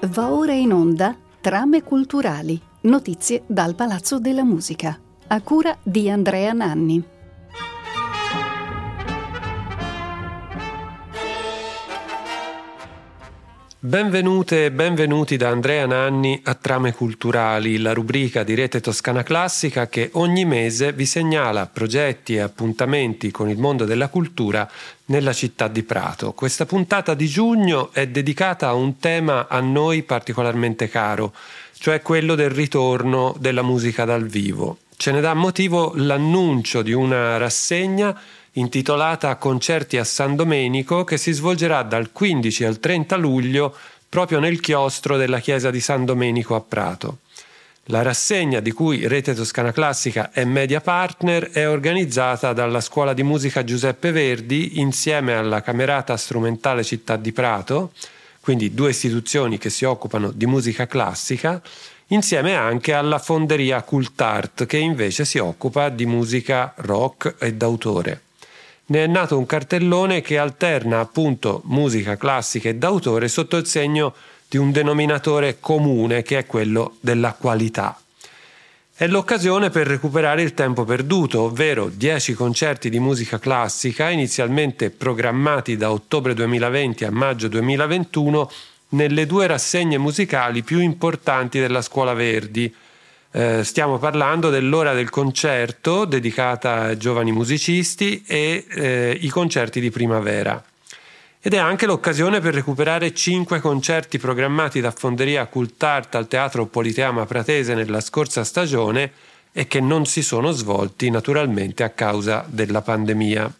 Va ora in onda Trame culturali, notizie dal Palazzo della Musica, a cura di Andrea Nanni. Benvenute e benvenuti da Andrea Nanni a Trame Culturali, la rubrica di Rete Toscana Classica che ogni mese vi segnala progetti e appuntamenti con il mondo della cultura nella città di Prato. Questa puntata di giugno è dedicata a un tema a noi particolarmente caro, cioè quello del ritorno della musica dal vivo. Ce ne dà motivo l'annuncio di una rassegna intitolata Concerti a San Domenico che si svolgerà dal 15 al 30 luglio proprio nel chiostro della chiesa di San Domenico a Prato. La rassegna di cui Rete Toscana Classica è media partner è organizzata dalla Scuola di Musica Giuseppe Verdi insieme alla Camerata Strumentale Città di Prato, quindi due istituzioni che si occupano di musica classica, insieme anche alla Fonderia Cultart che invece si occupa di musica rock e d'autore ne è nato un cartellone che alterna appunto musica classica e d'autore sotto il segno di un denominatore comune che è quello della qualità. È l'occasione per recuperare il tempo perduto, ovvero 10 concerti di musica classica inizialmente programmati da ottobre 2020 a maggio 2021 nelle due rassegne musicali più importanti della Scuola Verdi, eh, stiamo parlando dell'ora del concerto dedicata ai giovani musicisti e eh, i concerti di primavera. Ed è anche l'occasione per recuperare cinque concerti programmati da Fonderia Cultart al Teatro Politeama Pratese nella scorsa stagione e che non si sono svolti naturalmente a causa della pandemia.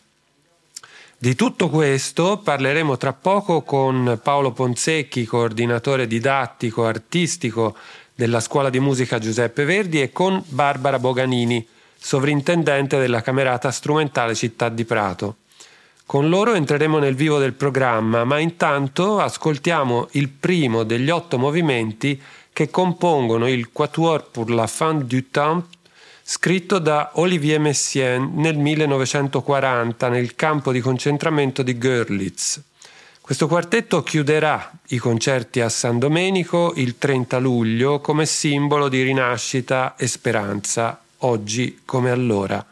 Di tutto questo parleremo tra poco con Paolo Ponsecchi, coordinatore didattico artistico della Scuola di Musica Giuseppe Verdi e con Barbara Boganini, sovrintendente della Camerata Strumentale Città di Prato. Con loro entreremo nel vivo del programma, ma intanto ascoltiamo il primo degli otto movimenti che compongono il Quatuor pour la fin du temps scritto da Olivier Messiaen nel 1940 nel campo di concentramento di Görlitz. Questo quartetto chiuderà i concerti a San Domenico il 30 luglio come simbolo di rinascita e speranza, oggi come allora.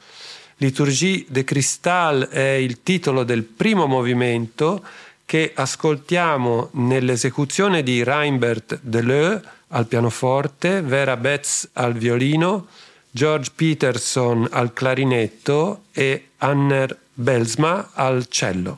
Liturgie de Cristal è il titolo del primo movimento che ascoltiamo nell'esecuzione di Reinbert Deleu al pianoforte, Vera Betz al violino, George Peterson al clarinetto e Anner Belsma al cello.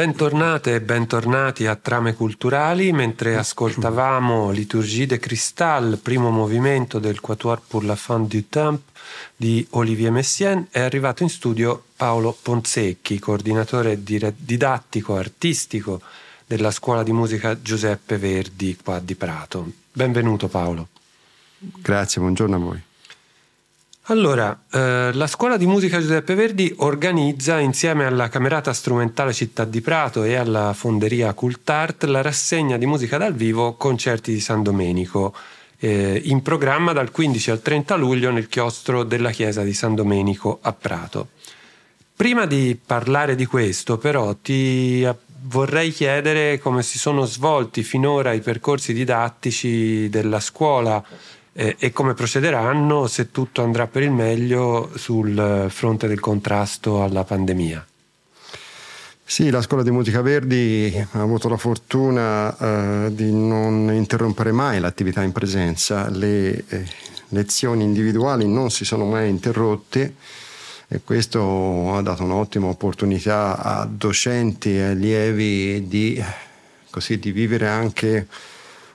Bentornate e bentornati a Trame Culturali mentre ascoltavamo Liturgie de Cristal, primo movimento del Quatuor pour la fin du temps di Olivier Messiaen, è arrivato in studio Paolo Ponsecchi, coordinatore didattico artistico della Scuola di Musica Giuseppe Verdi qua di Prato. Benvenuto Paolo. Grazie, buongiorno a voi. Allora, eh, la scuola di musica Giuseppe Verdi organizza insieme alla Camerata Strumentale Città di Prato e alla Fonderia Cultart la rassegna di musica dal vivo Concerti di San Domenico, eh, in programma dal 15 al 30 luglio nel chiostro della chiesa di San Domenico a Prato. Prima di parlare di questo, però, ti vorrei chiedere come si sono svolti finora i percorsi didattici della scuola eh, e come procederanno se tutto andrà per il meglio sul fronte del contrasto alla pandemia. Sì, la Scuola di Musica Verdi ha avuto la fortuna eh, di non interrompere mai l'attività in presenza, le eh, lezioni individuali non si sono mai interrotte e questo ha dato un'ottima opportunità a docenti e allievi di, così, di vivere anche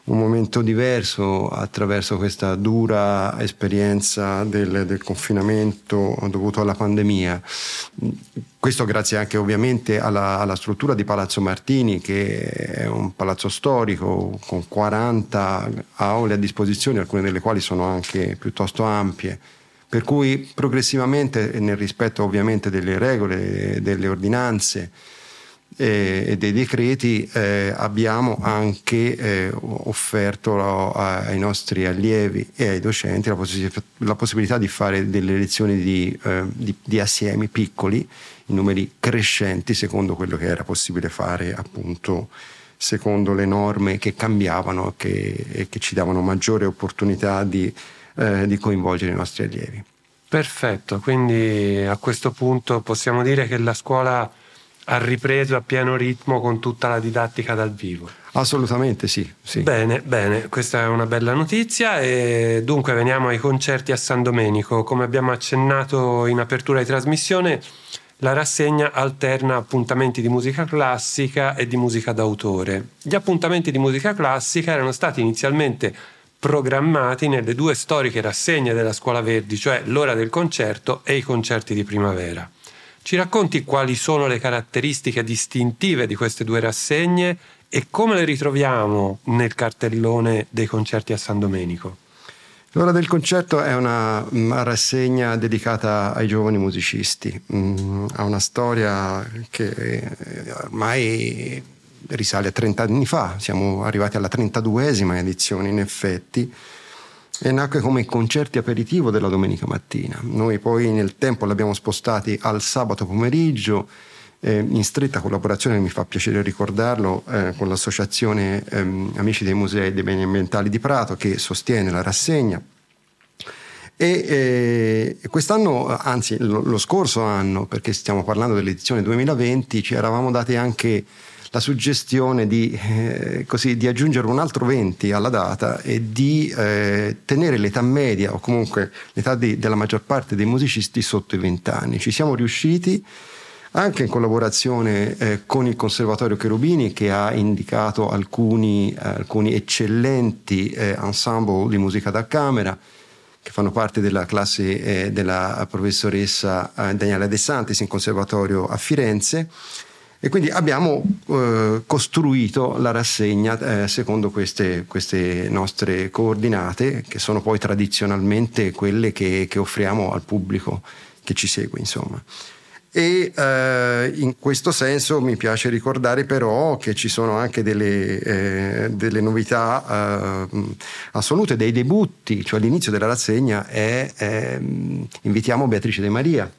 un momento diverso attraverso questa dura esperienza del, del, confinamento dovuto alla pandemia. Questo grazie anche ovviamente alla, alla, struttura di Palazzo Martini, che è un palazzo storico con 40 aule a disposizione, alcune delle quali sono anche piuttosto ampie. Per cui progressivamente, nel rispetto ovviamente delle regole, delle ordinanze, e dei decreti eh, abbiamo anche eh, offerto ai nostri allievi e ai docenti la, poss- la possibilità di fare delle lezioni di, eh, di, di, assiemi piccoli in numeri crescenti secondo quello che era possibile fare appunto secondo le norme che cambiavano che, e che ci davano maggiore opportunità di, eh, di coinvolgere i nostri allievi. Perfetto, quindi a questo punto possiamo dire che la scuola ha ripreso a pieno ritmo con tutta la didattica dal vivo. Assolutamente sì, sì. Bene, bene, questa è una bella notizia e dunque veniamo ai concerti a San Domenico. Come abbiamo accennato in apertura di trasmissione, la rassegna alterna appuntamenti di musica classica e di musica d'autore. Gli appuntamenti di musica classica erano stati inizialmente programmati nelle due storiche rassegne della Scuola Verdi, cioè l'ora del concerto e i concerti di primavera. Ci racconti quali sono le caratteristiche distintive di queste due rassegne e come le ritroviamo nel cartellone dei concerti a San Domenico? L'ora del concerto è una mm, rassegna dedicata ai giovani musicisti, mm, ha una storia che eh, ormai risale a 30 anni fa, siamo arrivati alla 32esima edizione in effetti e nacque come concerti aperitivo della domenica mattina. Noi poi nel tempo l'abbiamo spostati al sabato pomeriggio eh, in stretta collaborazione, mi fa piacere ricordarlo, eh, con l'associazione ehm, Amici dei Musei dei Beni Ambientali di Prato che sostiene la rassegna. E eh, quest'anno, anzi lo, lo, scorso anno, perché stiamo parlando dell'edizione 2020, ci eravamo dati anche la suggestione di, eh, così, di, aggiungere un altro 20 alla data e di eh, tenere l'età media o comunque l'età di, della maggior parte dei musicisti sotto i 20 anni. Ci siamo riusciti anche in collaborazione eh, con il Conservatorio Cherubini che ha indicato alcuni, alcuni eccellenti eh, ensemble di musica da camera che fanno parte della classe eh, della professoressa eh, Daniela De Santis in Conservatorio a Firenze e quindi abbiamo eh, costruito la rassegna eh, secondo queste, queste, nostre coordinate, che sono poi tradizionalmente quelle che, che offriamo al pubblico che ci segue, insomma. E eh, in questo senso mi piace ricordare però che ci sono anche delle, eh, delle novità eh, assolute, dei debutti, cioè all'inizio della rassegna è, invitiamo Beatrice De Maria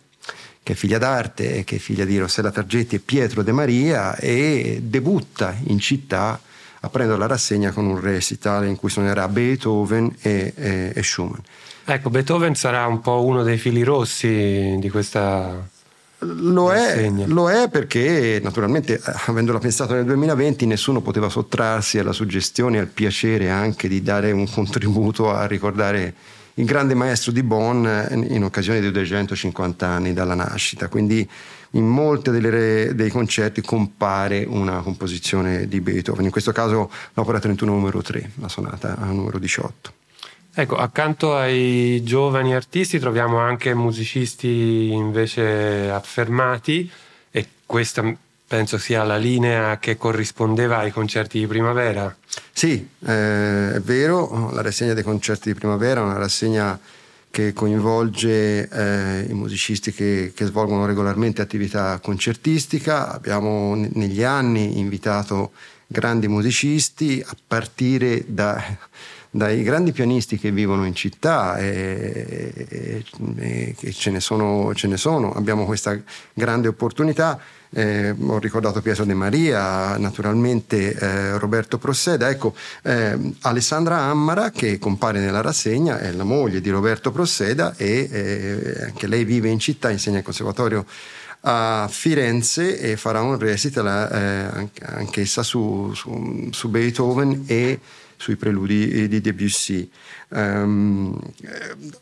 che è figlia d'arte, che è figlia di Rossella Targetti e Pietro De Maria, e debutta in città aprendo la rassegna con un recital in cui suonerà Beethoven e, e, e Schumann. Ecco, Beethoven sarà un po' uno dei fili rossi di questa lo è, lo è, perché naturalmente avendola pensato nel 2020 nessuno poteva sottrarsi alla suggestione e al piacere anche di dare un contributo a ricordare il grande maestro di Bonn in occasione dei 250 anni dalla nascita. Quindi in molti dei concerti compare una composizione di Beethoven, in questo caso l'opera 31 numero 3, la sonata numero 18. Ecco, accanto ai giovani artisti troviamo anche musicisti invece affermati e questa penso sia la linea che corrispondeva ai concerti di primavera. Sì, eh, è vero, la rassegna dei concerti di primavera è una rassegna che coinvolge eh, i musicisti che, che, svolgono regolarmente attività concertistica. Abbiamo negli anni invitato grandi musicisti a partire da, dai grandi pianisti che vivono in città e, e, e ce, ne sono, ce ne sono. Abbiamo questa grande opportunità eh, ho ricordato Pietro De Maria, naturalmente eh, Roberto Prosseda, ecco eh, Alessandra Ammara che compare nella rassegna è la moglie di Roberto Prosseda e eh, anche lei vive in città, insegna al conservatorio a Firenze e farà un recital eh, anch'essa su, su, su Beethoven e sui preludi di Debussy. Um,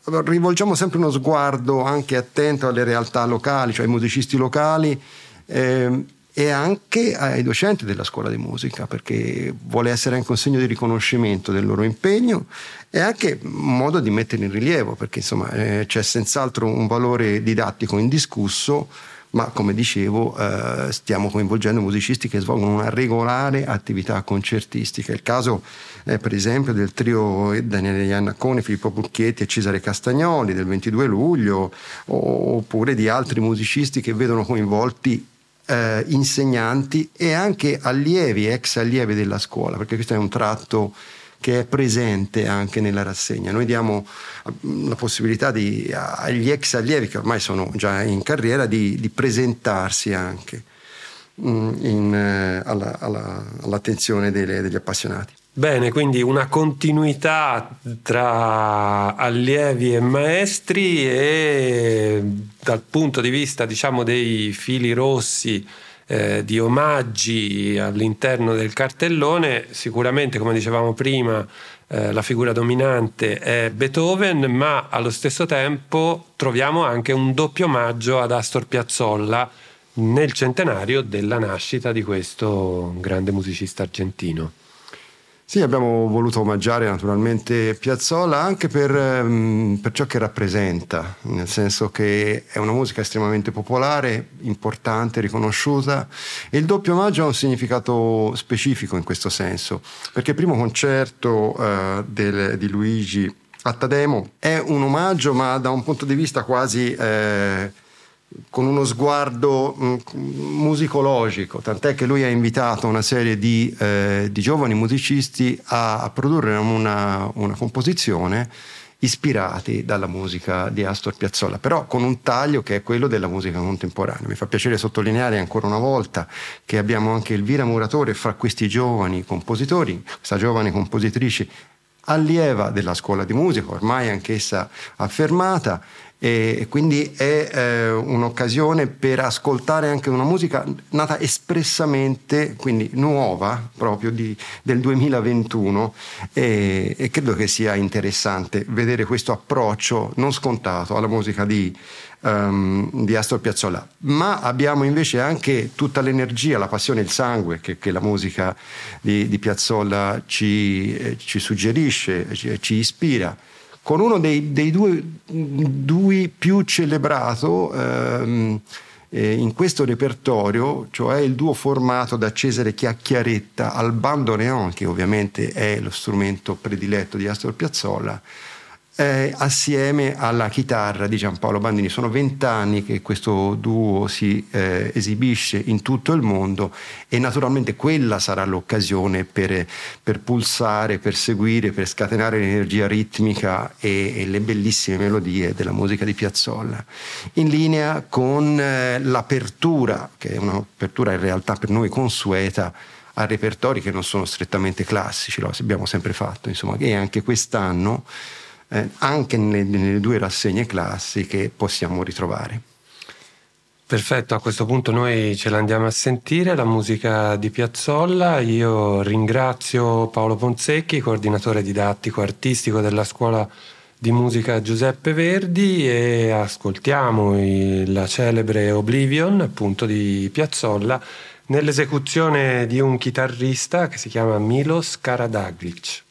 rivolgiamo sempre uno sguardo anche attento alle realtà locali, cioè ai musicisti locali eh, e anche ai docenti della scuola di musica perché vuole essere anche un segno di riconoscimento del loro impegno e anche un modo di mettere in rilievo perché insomma eh, c'è senz'altro un valore didattico indiscusso ma come dicevo eh, stiamo coinvolgendo musicisti che svolgono una regolare attività concertistica. Il caso eh, per esempio del trio Daniele Iannacconi, Filippo Bucchietti e Cesare Castagnoli del 22 luglio, oppure di altri musicisti che vedono coinvolti eh, insegnanti e anche allievi, ex allievi della scuola, perché questo è un tratto che è presente anche nella rassegna. Noi diamo mm, la possibilità di, agli ex allievi che ormai sono già in carriera di, di presentarsi anche mm, in, eh, alla, alla, all'attenzione delle, degli appassionati. Bene, quindi una continuità tra allievi e maestri e dal punto di vista diciamo dei fili rossi eh, di omaggi all'interno del cartellone, sicuramente come dicevamo prima eh, la figura dominante è Beethoven, ma allo stesso tempo troviamo anche un doppio omaggio ad Astor Piazzolla nel centenario della nascita di questo grande musicista argentino. Sì, abbiamo voluto omaggiare naturalmente Piazzolla anche per, um, per, ciò che rappresenta, nel senso che è una musica estremamente popolare, importante, riconosciuta e il doppio omaggio ha un significato specifico in questo senso, perché il primo concerto uh, del, di Luigi Attademo è un omaggio ma da un punto di vista quasi... Eh, con uno sguardo mm, musicologico, tant'è che lui ha invitato una serie di, eh, di giovani musicisti a, a produrre una, una, composizione ispirati dalla musica di Astor Piazzolla, però con un taglio che è quello della musica contemporanea. Mi fa piacere sottolineare ancora una volta che abbiamo anche Elvira Muratore fra questi giovani compositori, questa giovane compositrice allieva della scuola di musica, ormai anch'essa affermata, e quindi è eh, un'occasione per ascoltare anche una musica nata espressamente, quindi nuova, proprio di, del 2021 e, e, credo che sia interessante vedere questo approccio non scontato alla musica di, um, di Astor Piazzolla. Ma abbiamo invece anche tutta l'energia, la passione, il sangue che, che la musica di, di Piazzolla ci, eh, ci suggerisce, ci, ci ispira con uno dei, dei due, due, più celebrato ehm, eh, in questo repertorio, cioè il duo formato da Cesare Chiacchiaretta al bandoneon, che ovviamente è lo strumento prediletto di Astor Piazzolla, eh, assieme alla chitarra di Giampaolo Bandini. Sono vent'anni che questo duo si eh, esibisce in tutto il mondo e naturalmente quella sarà l'occasione per, per pulsare, per seguire, per scatenare l'energia ritmica e, e, le bellissime melodie della musica di Piazzolla. In linea con eh, l'apertura, che è un'apertura in realtà per noi consueta, a repertori che non sono strettamente classici, lo abbiamo sempre fatto, insomma, e anche quest'anno eh, anche nelle, nelle due rassegne classiche possiamo ritrovare. Perfetto, a questo punto noi ce l'andiamo a sentire, la musica di Piazzolla. Io ringrazio Paolo Ponsecchi, coordinatore didattico artistico della scuola di musica Giuseppe Verdi e ascoltiamo la celebre Oblivion appunto di Piazzolla nell'esecuzione di un chitarrista che si chiama Milos Karadaglic.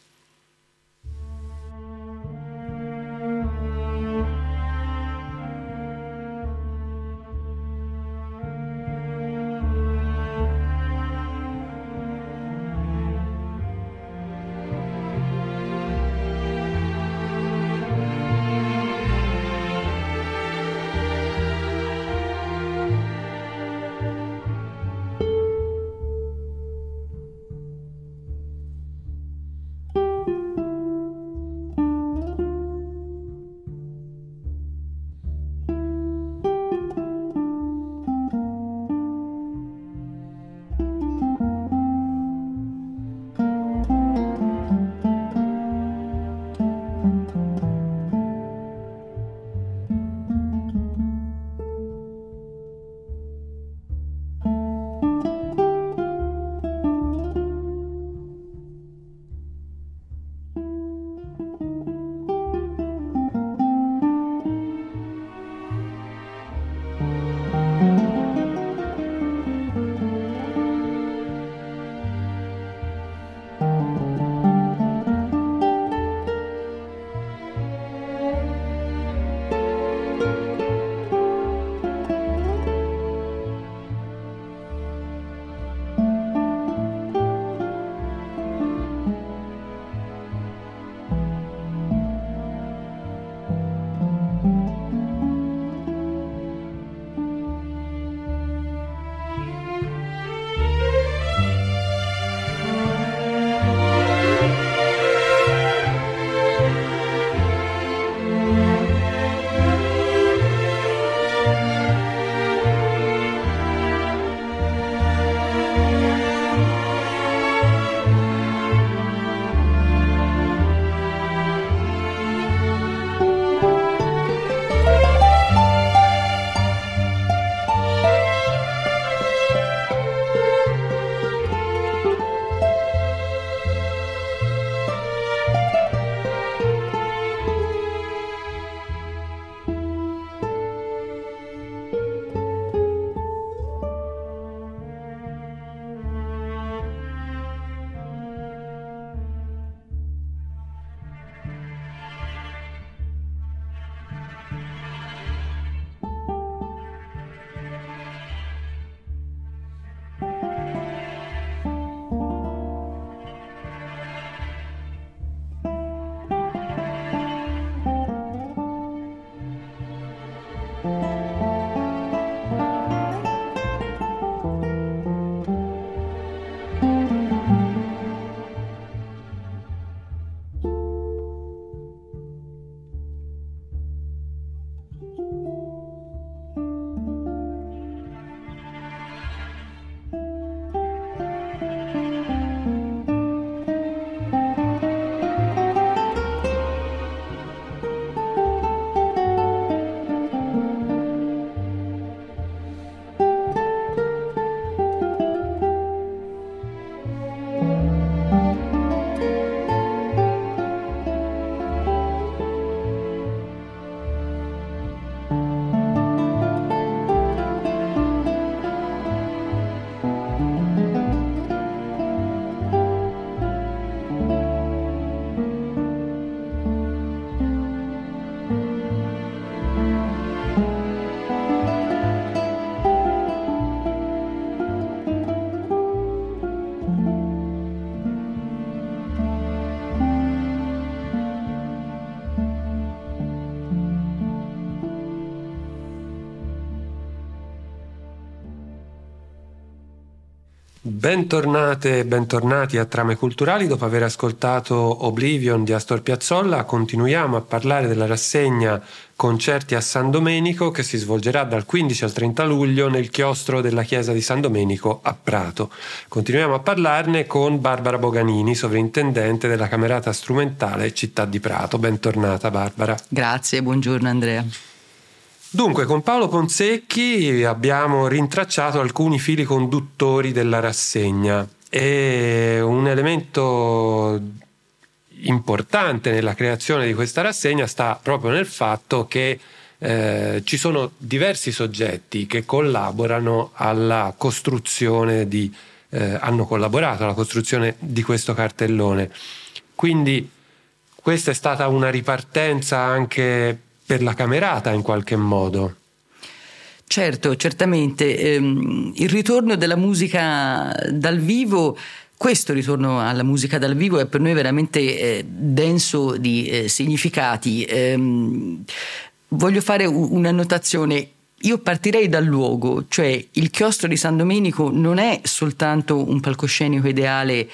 Bentornate e bentornati a Trame Culturali. Dopo aver ascoltato Oblivion di Astor Piazzolla, continuiamo a parlare della rassegna Concerti a San Domenico che si svolgerà dal 15 al 30 luglio nel chiostro della chiesa di San Domenico a Prato. Continuiamo a parlarne con Barbara Boganini, sovrintendente della Camerata Strumentale Città di Prato. Bentornata Barbara. Grazie, buongiorno Andrea. Dunque, con Paolo Ponsecchi abbiamo rintracciato alcuni fili conduttori della rassegna e un elemento importante nella creazione di questa rassegna sta proprio nel fatto che eh, ci sono diversi soggetti che collaborano alla costruzione di, eh, hanno collaborato alla costruzione di questo cartellone. Quindi questa è stata una ripartenza anche per la camerata in qualche modo. Certo, certamente. Ehm, il ritorno della musica dal vivo questo ritorno alla musica dal vivo è per noi veramente eh, denso di eh, significati. Ehm, voglio fare un'annotazione. Io partirei dal luogo, cioè il chiostro di San Domenico non è soltanto un palcoscenico ideale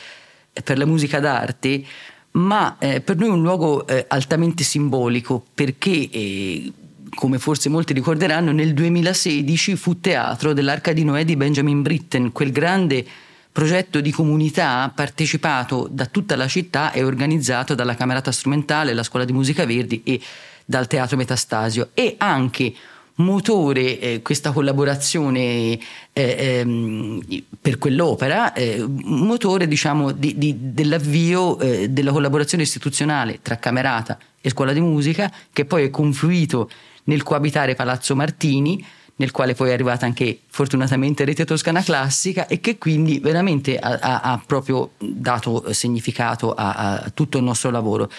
per la musica d'arte, ma eh, per noi è un luogo eh, altamente simbolico perché eh, come forse molti ricorderanno, nel 2016 fu teatro dell'Arca di Noè di Benjamin Britten, quel grande progetto di comunità partecipato da tutta la città e organizzato dalla Camerata Strumentale, la Scuola di Musica Verdi e dal Teatro Metastasio. E anche motore eh, questa collaborazione eh, ehm, per quell'opera, eh, motore diciamo di, di, dell'avvio eh, della collaborazione istituzionale tra Camerata e Scuola di Musica che poi è confluito nel coabitare Palazzo Martini nel quale poi è arrivata anche fortunatamente Rete Toscana Classica e che quindi veramente ha, ha, ha proprio dato significato a, a tutto il nostro lavoro.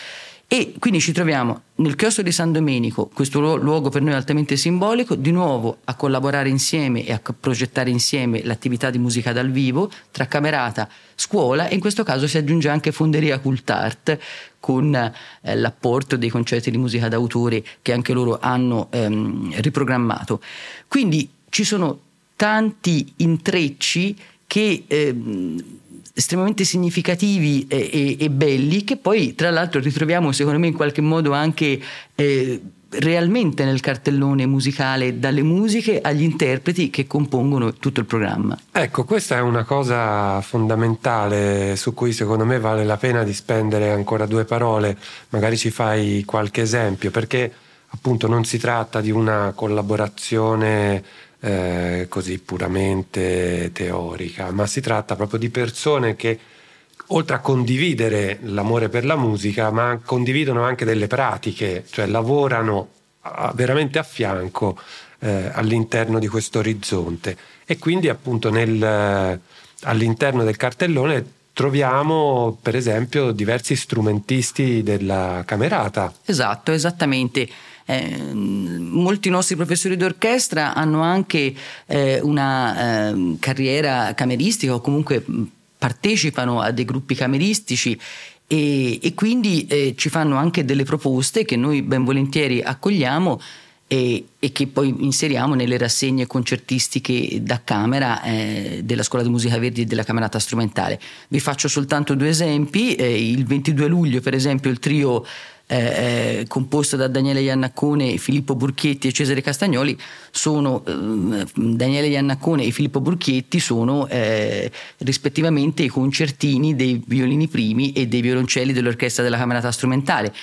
E quindi ci troviamo nel chiostro di San Domenico, questo luogo per noi altamente simbolico, di nuovo a collaborare insieme e a progettare insieme l'attività di musica dal vivo tra Camerata, scuola e in questo caso si aggiunge anche Fonderia Cultart con eh, l'apporto dei concerti di musica d'autore che anche loro hanno ehm, riprogrammato. Quindi ci sono tanti intrecci che ehm, estremamente significativi e, e, e, belli che poi tra l'altro ritroviamo secondo me in qualche modo anche eh, realmente nel cartellone musicale dalle musiche agli interpreti che compongono tutto il programma. Ecco, questa è una cosa fondamentale su cui secondo me vale la pena di spendere ancora due parole, magari ci fai qualche esempio, perché appunto non si tratta di una collaborazione eh, così puramente teorica, ma si tratta proprio di persone che oltre a condividere l'amore per la musica, ma condividono anche delle pratiche, cioè lavorano veramente a fianco eh, all'interno di questo orizzonte. E quindi appunto nel, all'interno del cartellone troviamo per esempio diversi strumentisti della camerata. Esatto, esattamente. Eh, molti nostri professori d'orchestra hanno anche eh, una eh, carriera cameristica o comunque partecipano a dei gruppi cameristici e, e quindi eh, ci fanno anche delle proposte che noi ben volentieri accogliamo e, e, che poi inseriamo nelle rassegne concertistiche da camera eh, della Scuola di Musica Verdi e della Camerata Strumentale. Vi faccio soltanto due esempi. Eh, il 22 luglio, per esempio, il trio eh, composto da Daniele Iannaccone, Filippo Burchietti e Cesare Castagnoli, sono eh, Daniele Iannaccone e Filippo Burchietti sono eh, rispettivamente i concertini dei violini primi e dei violoncelli dell'orchestra della Camerata Strumentale.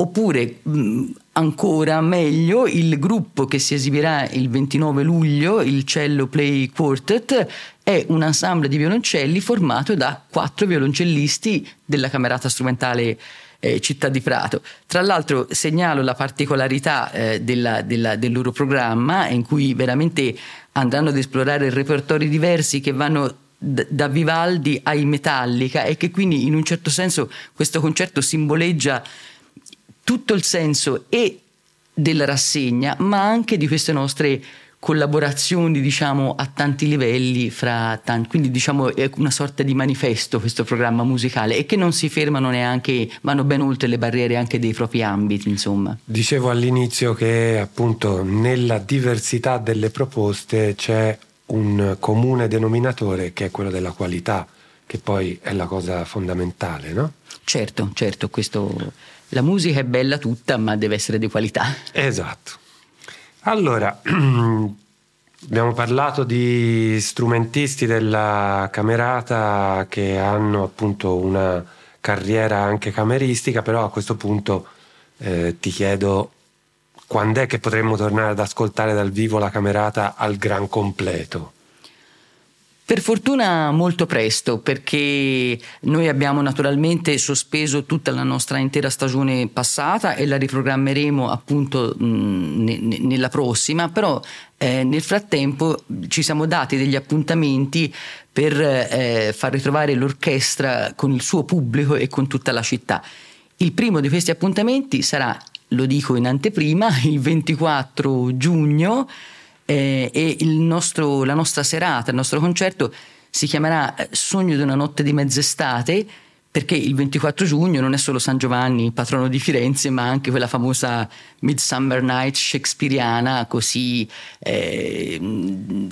Oppure mh, ancora meglio il gruppo che si esibirà il 29 luglio, il Cello Play Quartet, è un ensemble di violoncelli formato da quattro violoncellisti della Camerata Strumentale eh, Città di Prato. Tra l'altro segnalo la particolarità eh, della, della, del loro programma in cui veramente andranno ad esplorare repertori diversi che vanno da Vivaldi ai Metallica e che quindi in un certo senso questo concerto simboleggia tutto il senso e della rassegna ma anche di queste nostre collaborazioni diciamo a tanti livelli fra tanti, quindi diciamo è una sorta di manifesto questo programma musicale e che non si fermano neanche vanno ben oltre le barriere anche dei propri ambiti insomma. Dicevo all'inizio che appunto nella diversità delle proposte c'è un comune denominatore che è quello della qualità che poi è la cosa fondamentale no? certo certo questo la musica è bella tutta ma deve essere di qualità. Esatto allora, abbiamo parlato di strumentisti della camerata che hanno appunto una carriera anche cameristica, però a questo punto eh, ti chiedo quando è che potremmo tornare ad ascoltare dal vivo la camerata al gran completo? Per fortuna molto presto, perché noi abbiamo naturalmente sospeso tutta la nostra intera stagione passata e la riprogrammeremo appunto mh, ne, nella prossima, però eh, nel frattempo ci siamo dati degli appuntamenti per eh, far ritrovare l'orchestra con il suo pubblico e con tutta la città. Il primo di questi appuntamenti sarà, lo dico in anteprima, il 24 giugno eh, e nostro, la nostra serata, il nostro concerto si chiamerà eh, Sogno di una notte di mezz'estate perché il 24 giugno non è solo San Giovanni, patrono di Firenze, ma anche quella famosa Midsummer Night shakespeariana, così eh,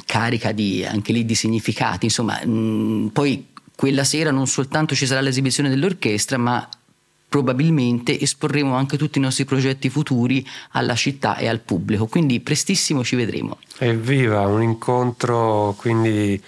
carica di, anche lì di significati. Insomma, mh, poi quella sera non soltanto ci sarà l'esibizione dell'orchestra, ma probabilmente esporremo anche tutti i nostri progetti futuri alla città e al pubblico, quindi prestissimo ci vedremo. Evviva, un incontro quindi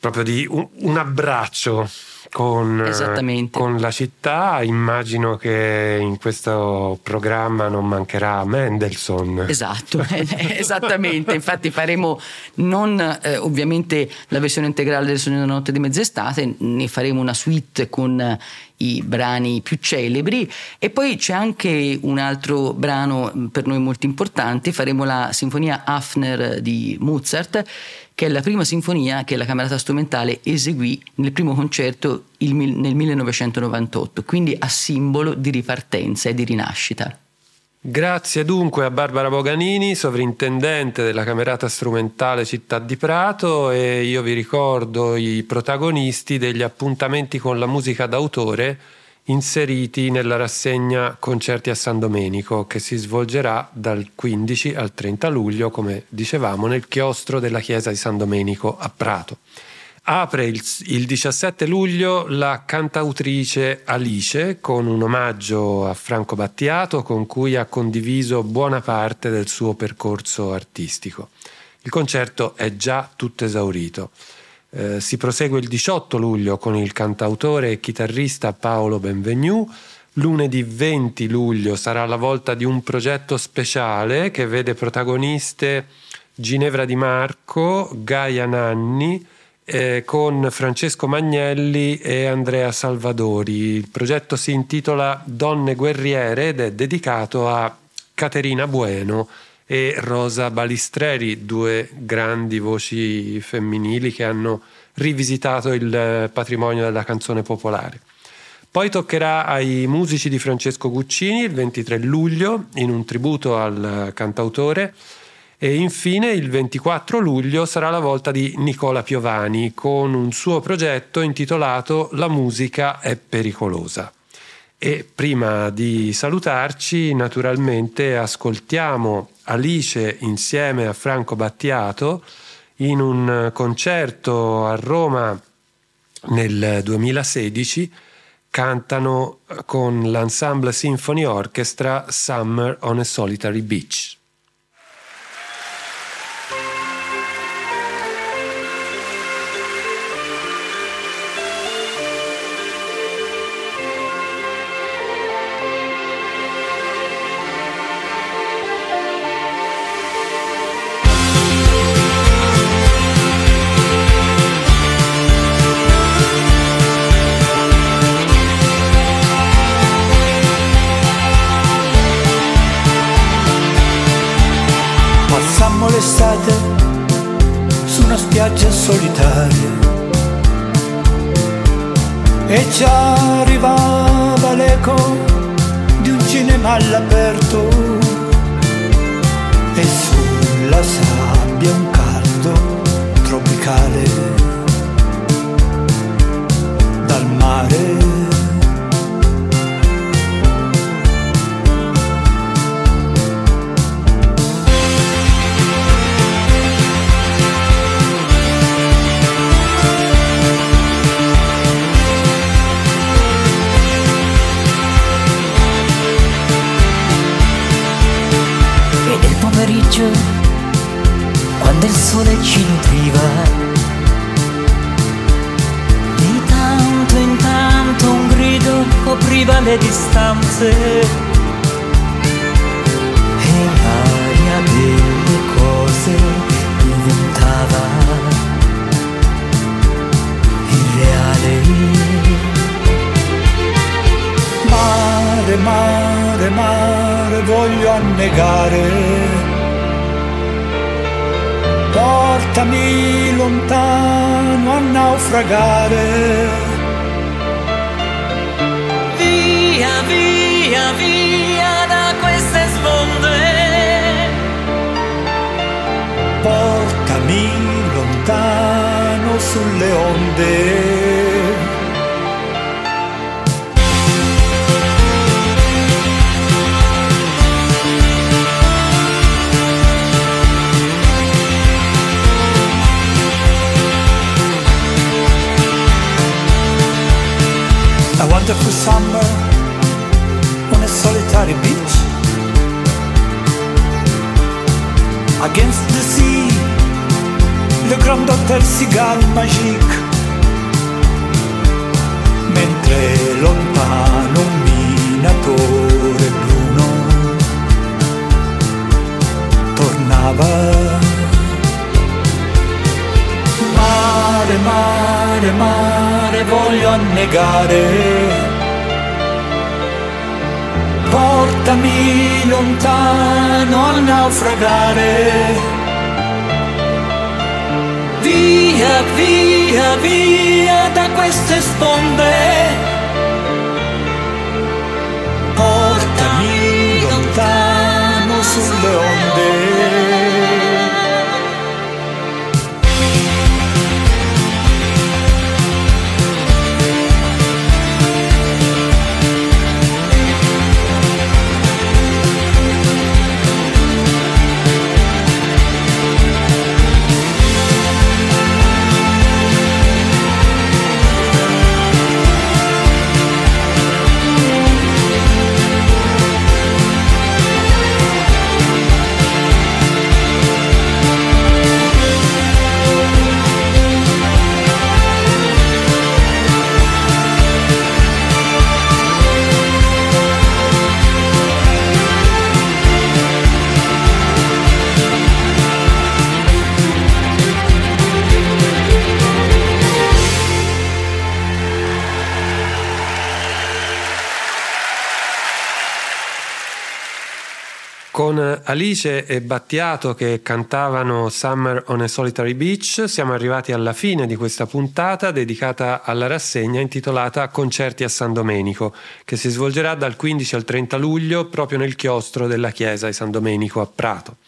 proprio di un, un abbraccio con, con, la città. Immagino che in questo programma non mancherà Mendelssohn. Esatto, esattamente. Infatti faremo non eh, ovviamente la versione integrale del Sogno della notte di mezz'estate, ne faremo una suite con i brani più celebri e poi c'è anche un altro brano per noi molto importante, faremo la sinfonia Hafner di Mozart che è la prima sinfonia che la Camerata Strumentale eseguì nel primo concerto il, nel 1998, quindi a simbolo di ripartenza e di rinascita. Grazie dunque a Barbara Boganini, sovrintendente della Camerata Strumentale Città di Prato e io vi ricordo i protagonisti degli appuntamenti con la musica d'autore inseriti nella rassegna Concerti a San Domenico che si svolgerà dal 15 al 30 luglio, come dicevamo, nel chiostro della chiesa di San Domenico a Prato. Apre il, il 17 luglio la cantautrice Alice con un omaggio a Franco Battiato con cui ha condiviso buona parte del suo percorso artistico. Il concerto è già tutto esaurito. Eh, si prosegue il 18 luglio con il cantautore e chitarrista Paolo Benvenu. Lunedì 20 luglio sarà la volta di un progetto speciale che vede protagoniste Ginevra Di Marco, Gaia Nanni, eh, con Francesco Magnelli e Andrea Salvadori. Il progetto si intitola Donne guerriere ed è dedicato a Caterina Bueno, e Rosa Balistreri, due grandi voci femminili che hanno rivisitato il patrimonio della canzone popolare. Poi toccherà ai musici di Francesco Guccini il 23 luglio in un tributo al cantautore e infine il 24 luglio sarà la volta di Nicola Piovani con un suo progetto intitolato La musica è pericolosa. E prima di salutarci, naturalmente ascoltiamo Alice insieme a Franco Battiato in un concerto a Roma nel 2016 cantano con l'Ensemble Symphony Orchestra Summer on a Solitary Beach. distanze e l'aria delle cose diventava irreale. Mare, mare, mare, voglio annegare portami lontano a naufragare. Sulle onde. wonderful summer on a solitary beach. Against the sea, grand hotel cigale magique. Mentre lontano un minatore bruno tornava. Mare, mare, mare, voglio annegare portami lontano a naufragare. Via, via, via da queste sponde. Alice e Battiato che cantavano Summer on a Solitary Beach siamo arrivati alla fine di questa puntata dedicata alla rassegna intitolata Concerti a San Domenico, che si svolgerà dal 15 al 30 luglio proprio nel chiostro della chiesa di San Domenico a Prato.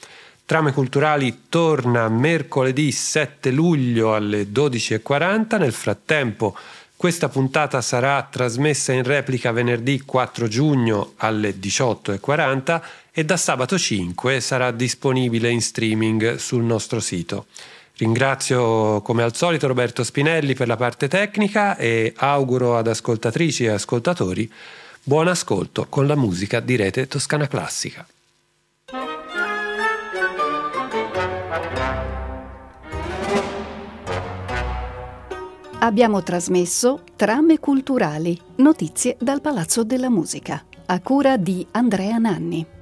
Trame Culturali torna mercoledì 7 luglio alle 12.40, nel frattempo questa puntata sarà trasmessa in replica venerdì 4 giugno alle 18.40 e da sabato 5 sarà disponibile in streaming sul nostro sito. Ringrazio come al solito Roberto Spinelli per la parte tecnica e auguro ad ascoltatrici e ascoltatori buon ascolto con la musica di rete Toscana Classica. Abbiamo trasmesso Trame culturali, notizie dal Palazzo della Musica, a cura di Andrea Nanni.